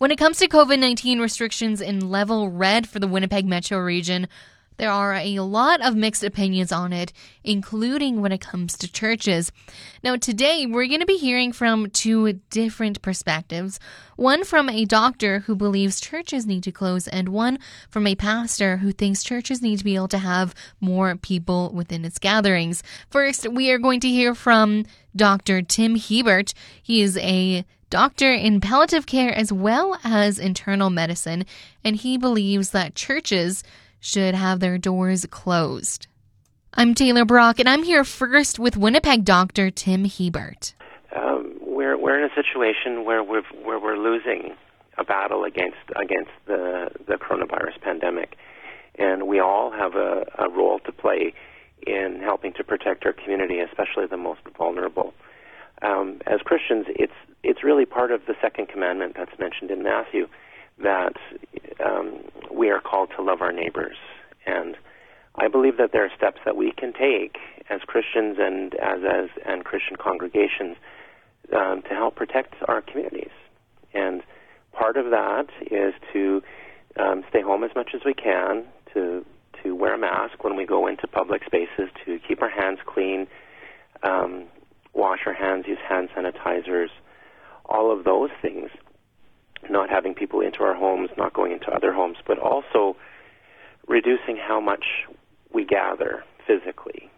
When it comes to COVID 19 restrictions in level red for the Winnipeg metro region, there are a lot of mixed opinions on it, including when it comes to churches. Now, today we're going to be hearing from two different perspectives one from a doctor who believes churches need to close, and one from a pastor who thinks churches need to be able to have more people within its gatherings. First, we are going to hear from Dr. Tim Hebert. He is a doctor in palliative care as well as internal medicine, and he believes that churches should have their doors closed. I'm Taylor Brock, and I'm here first with Winnipeg doctor Tim Hebert. Um, we're we're in a situation where we're where we're losing a battle against against the the coronavirus pandemic, and we all have a, a role to play in helping to protect our community, especially the most vulnerable. Um, as Christians, it's it's really part of the second commandment that's mentioned in Matthew that um, we are called to love our neighbors. And I believe that there are steps that we can take as Christians and as, as and Christian congregations um, to help protect our communities. And part of that is to um, stay home as much as we can, to to wear a mask when we go into public spaces, to keep our hands clean, um, wash our hands, use hand sanitizers, all of those things not having people into our homes, not going into other homes, but also reducing how much we gather physically,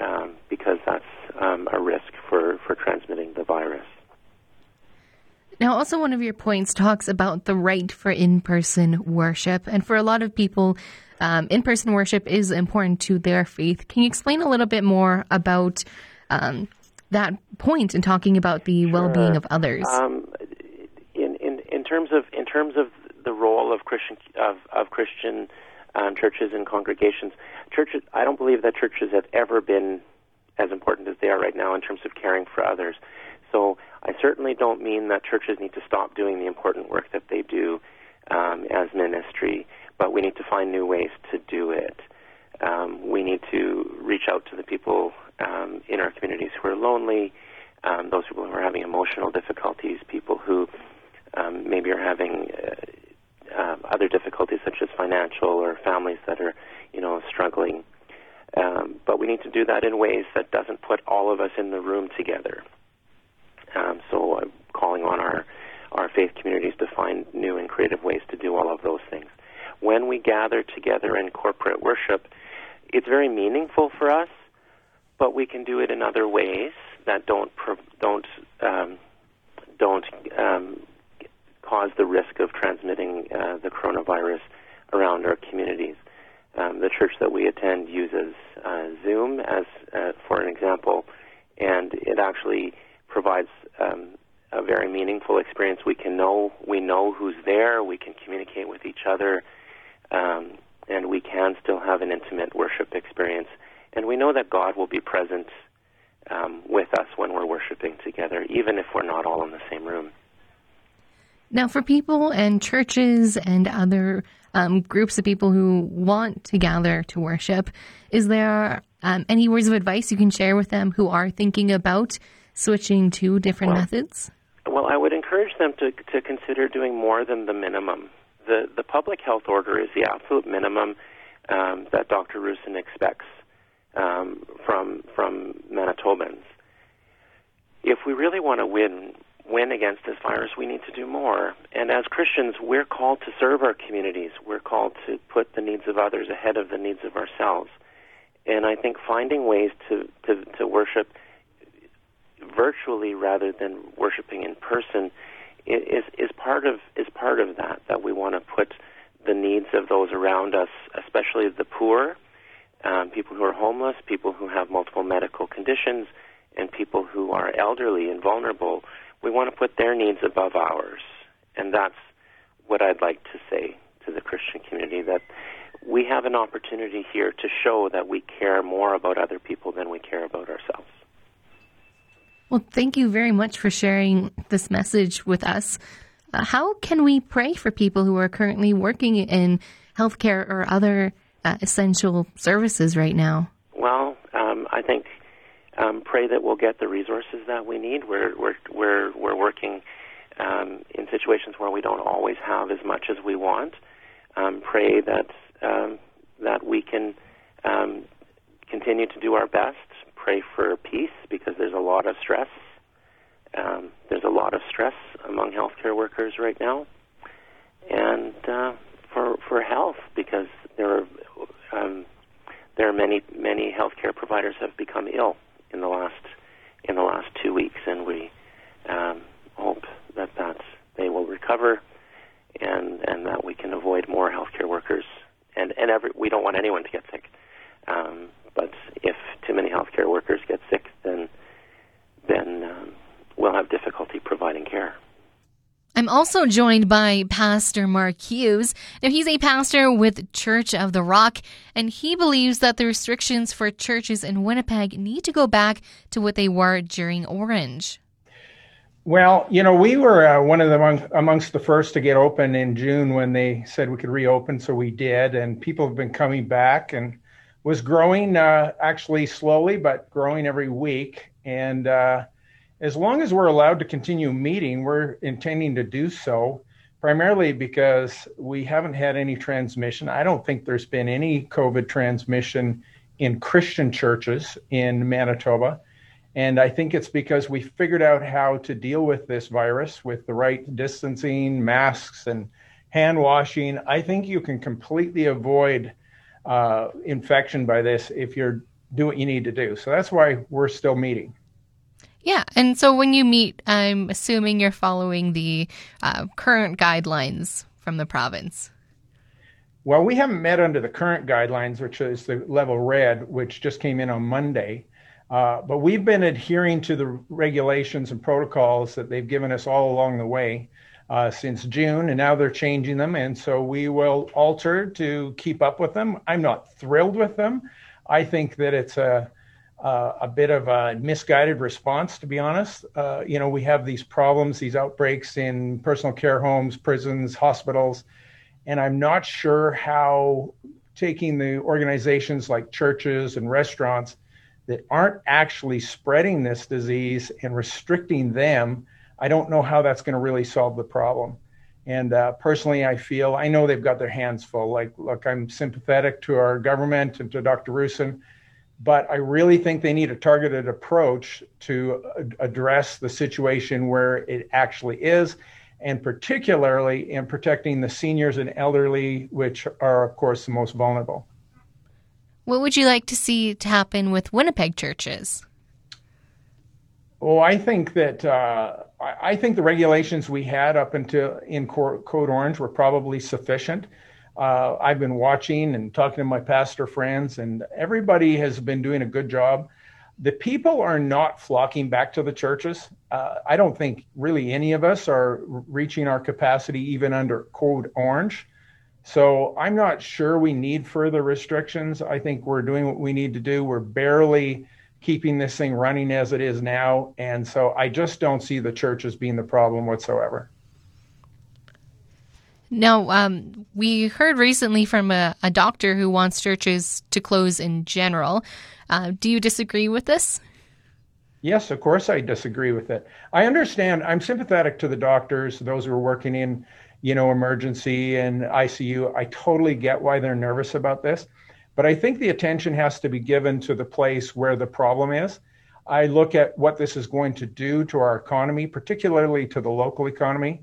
um, because that's um, a risk for, for transmitting the virus. Now, also, one of your points talks about the right for in person worship. And for a lot of people, um, in person worship is important to their faith. Can you explain a little bit more about um, that point in talking about the sure. well being of others? Terms of in terms of the role of Christian of, of Christian um, churches and congregations, churches. I don't believe that churches have ever been as important as they are right now in terms of caring for others. So I certainly don't mean that churches need to stop doing the important work that they do um, as ministry, but we need to find new ways to do it. Um, we need to reach out to the people um, in our communities who are lonely, um, those people who are having emotional difficulties, people who um, maybe are having uh, uh, other difficulties such as financial or families that are, you know, struggling. Um, but we need to do that in ways that doesn't put all of us in the room together. Um, so I'm calling on our our faith communities to find new and creative ways to do all of those things. When we gather together in corporate worship, it's very meaningful for us, but we can do it in other ways that don't don't um, don't um, cause the risk of transmitting uh, the coronavirus around our communities. Um, the church that we attend uses uh, Zoom as uh, for an example, and it actually provides um, a very meaningful experience. We can know we know who's there. We can communicate with each other, um, and we can still have an intimate worship experience. And we know that God will be present um, with us when we're worshiping together, even if we're not all in the same room. Now, for people and churches and other um, groups of people who want to gather to worship, is there um, any words of advice you can share with them who are thinking about switching to different well, methods? Well, I would encourage them to, to consider doing more than the minimum. The, the public health order is the absolute minimum um, that Dr. Roussin expects um, from, from Manitobans. If we really want to win win against this virus, we need to do more. And as Christians, we're called to serve our communities. We're called to put the needs of others ahead of the needs of ourselves. And I think finding ways to, to, to worship virtually rather than worshiping in person is, is part of is part of that. That we want to put the needs of those around us, especially the poor, um, people who are homeless, people who have multiple medical conditions, and people who are elderly and vulnerable we want to put their needs above ours. And that's what I'd like to say to the Christian community that we have an opportunity here to show that we care more about other people than we care about ourselves. Well, thank you very much for sharing this message with us. Uh, how can we pray for people who are currently working in healthcare or other uh, essential services right now? Well, um, I think um, pray that we'll get the resources that we need. We're we're we're we're working um, in situations where we don't always have as much as we want. Um, pray that um, that we can um, continue to do our best. Pray for peace because there's a lot of stress. Um, there's a lot of stress among healthcare workers right now, and uh, for for health because there are um, there are many many healthcare providers have become ill in the last in the last two weeks, and we um, hope that that they will recover and and that we can avoid more healthcare workers. And and every we don't want anyone to get sick. Um, but if too many healthcare workers get sick, then then um, we'll have difficulty providing care. I'm also joined by Pastor Mark Hughes. Now, he's a pastor with Church of the Rock, and he believes that the restrictions for churches in Winnipeg need to go back to what they were during Orange. Well, you know, we were uh, one of the among, amongst the first to get open in June when they said we could reopen, so we did, and people have been coming back and was growing uh, actually slowly, but growing every week. And uh, as long as we're allowed to continue meeting, we're intending to do so, primarily because we haven't had any transmission. I don't think there's been any COVID transmission in Christian churches in Manitoba. And I think it's because we figured out how to deal with this virus with the right distancing, masks, and hand washing. I think you can completely avoid uh, infection by this if you're do what you need to do. So that's why we're still meeting. Yeah, and so when you meet, I'm assuming you're following the uh, current guidelines from the province. Well, we haven't met under the current guidelines, which is the level red, which just came in on Monday. Uh, but we've been adhering to the regulations and protocols that they've given us all along the way uh, since June, and now they're changing them. And so we will alter to keep up with them. I'm not thrilled with them. I think that it's a uh, a bit of a misguided response, to be honest. Uh, you know, we have these problems, these outbreaks in personal care homes, prisons, hospitals, and I'm not sure how taking the organizations like churches and restaurants that aren't actually spreading this disease and restricting them, I don't know how that's going to really solve the problem. And uh, personally, I feel I know they've got their hands full. Like, look, I'm sympathetic to our government and to Dr. Roussin, but I really think they need a targeted approach to address the situation where it actually is, and particularly in protecting the seniors and elderly, which are, of course, the most vulnerable. What would you like to see to happen with Winnipeg churches? Well, I think that uh, I think the regulations we had up until in Code Orange were probably sufficient. Uh, I've been watching and talking to my pastor friends, and everybody has been doing a good job. The people are not flocking back to the churches. Uh, I don't think really any of us are reaching our capacity even under Code Orange. So I'm not sure we need further restrictions. I think we're doing what we need to do. We're barely keeping this thing running as it is now. And so I just don't see the church as being the problem whatsoever. Now, um, we heard recently from a, a, doctor who wants churches to close in general. Uh, do you disagree with this? Yes, of course I disagree with it. I understand. I'm sympathetic to the doctors, those who are working in you know, emergency and ICU. I totally get why they're nervous about this, but I think the attention has to be given to the place where the problem is. I look at what this is going to do to our economy, particularly to the local economy.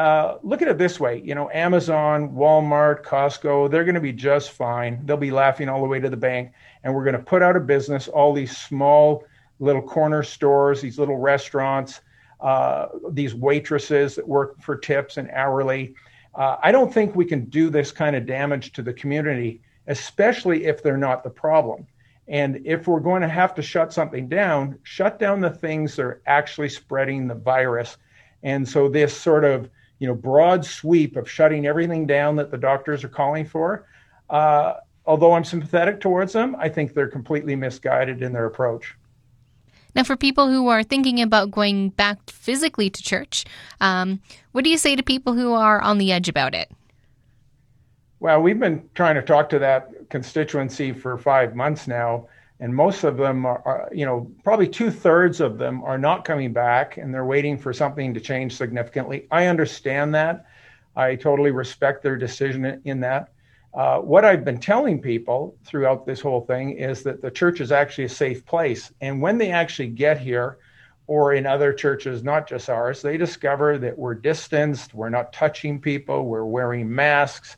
Uh, look at it this way you know, Amazon, Walmart, Costco, they're going to be just fine. They'll be laughing all the way to the bank. And we're going to put out of business all these small little corner stores, these little restaurants uh, these waitresses that work for tips and hourly. Uh, I don't think we can do this kind of damage to the community, especially if they're not the problem. And if we're going to have to shut something down, shut down the things that are actually spreading the virus. And so this sort of you know broad sweep of shutting everything down that the doctors are calling for, uh, although I'm sympathetic towards them, I think they're completely misguided in their approach. Now, for people who are thinking about going back physically to church, um, what do you say to people who are on the edge about it? Well, we've been trying to talk to that constituency for five months now. And most of them are, are you know, probably two thirds of them are not coming back, and they're waiting for something to change significantly. I understand that. I totally respect their decision in that. Uh, what I've been telling people throughout this whole thing is that the church is actually a safe place. And when they actually get here, or in other churches, not just ours, they discover that we're distanced, we're not touching people, we're wearing masks,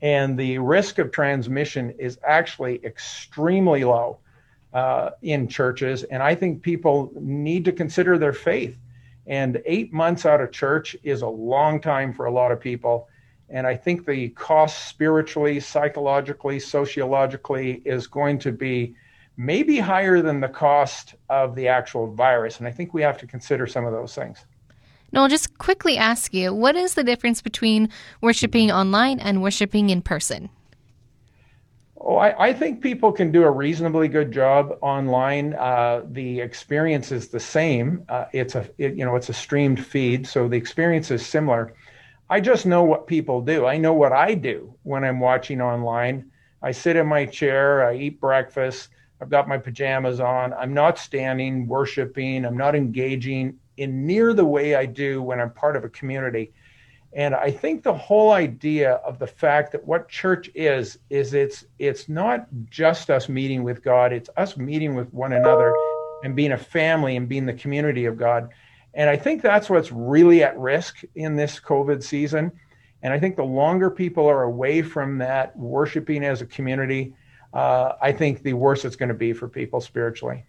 and the risk of transmission is actually extremely low uh, in churches. And I think people need to consider their faith. And eight months out of church is a long time for a lot of people. And I think the cost spiritually, psychologically, sociologically is going to be maybe higher than the cost of the actual virus. And I think we have to consider some of those things. Now, I'll just quickly ask you what is the difference between worshiping online and worshiping in person? Oh, I, I think people can do a reasonably good job online. Uh, the experience is the same. Uh, it's a it, you know it's a streamed feed, so the experience is similar. I just know what people do. I know what I do when I'm watching online. I sit in my chair, I eat breakfast, I've got my pajamas on. I'm not standing, worshiping, I'm not engaging in near the way I do when I'm part of a community. And I think the whole idea of the fact that what church is is it's it's not just us meeting with God, it's us meeting with one another and being a family and being the community of God. And I think that's what's really at risk in this COVID season. And I think the longer people are away from that worshiping as a community, uh, I think the worse it's going to be for people spiritually.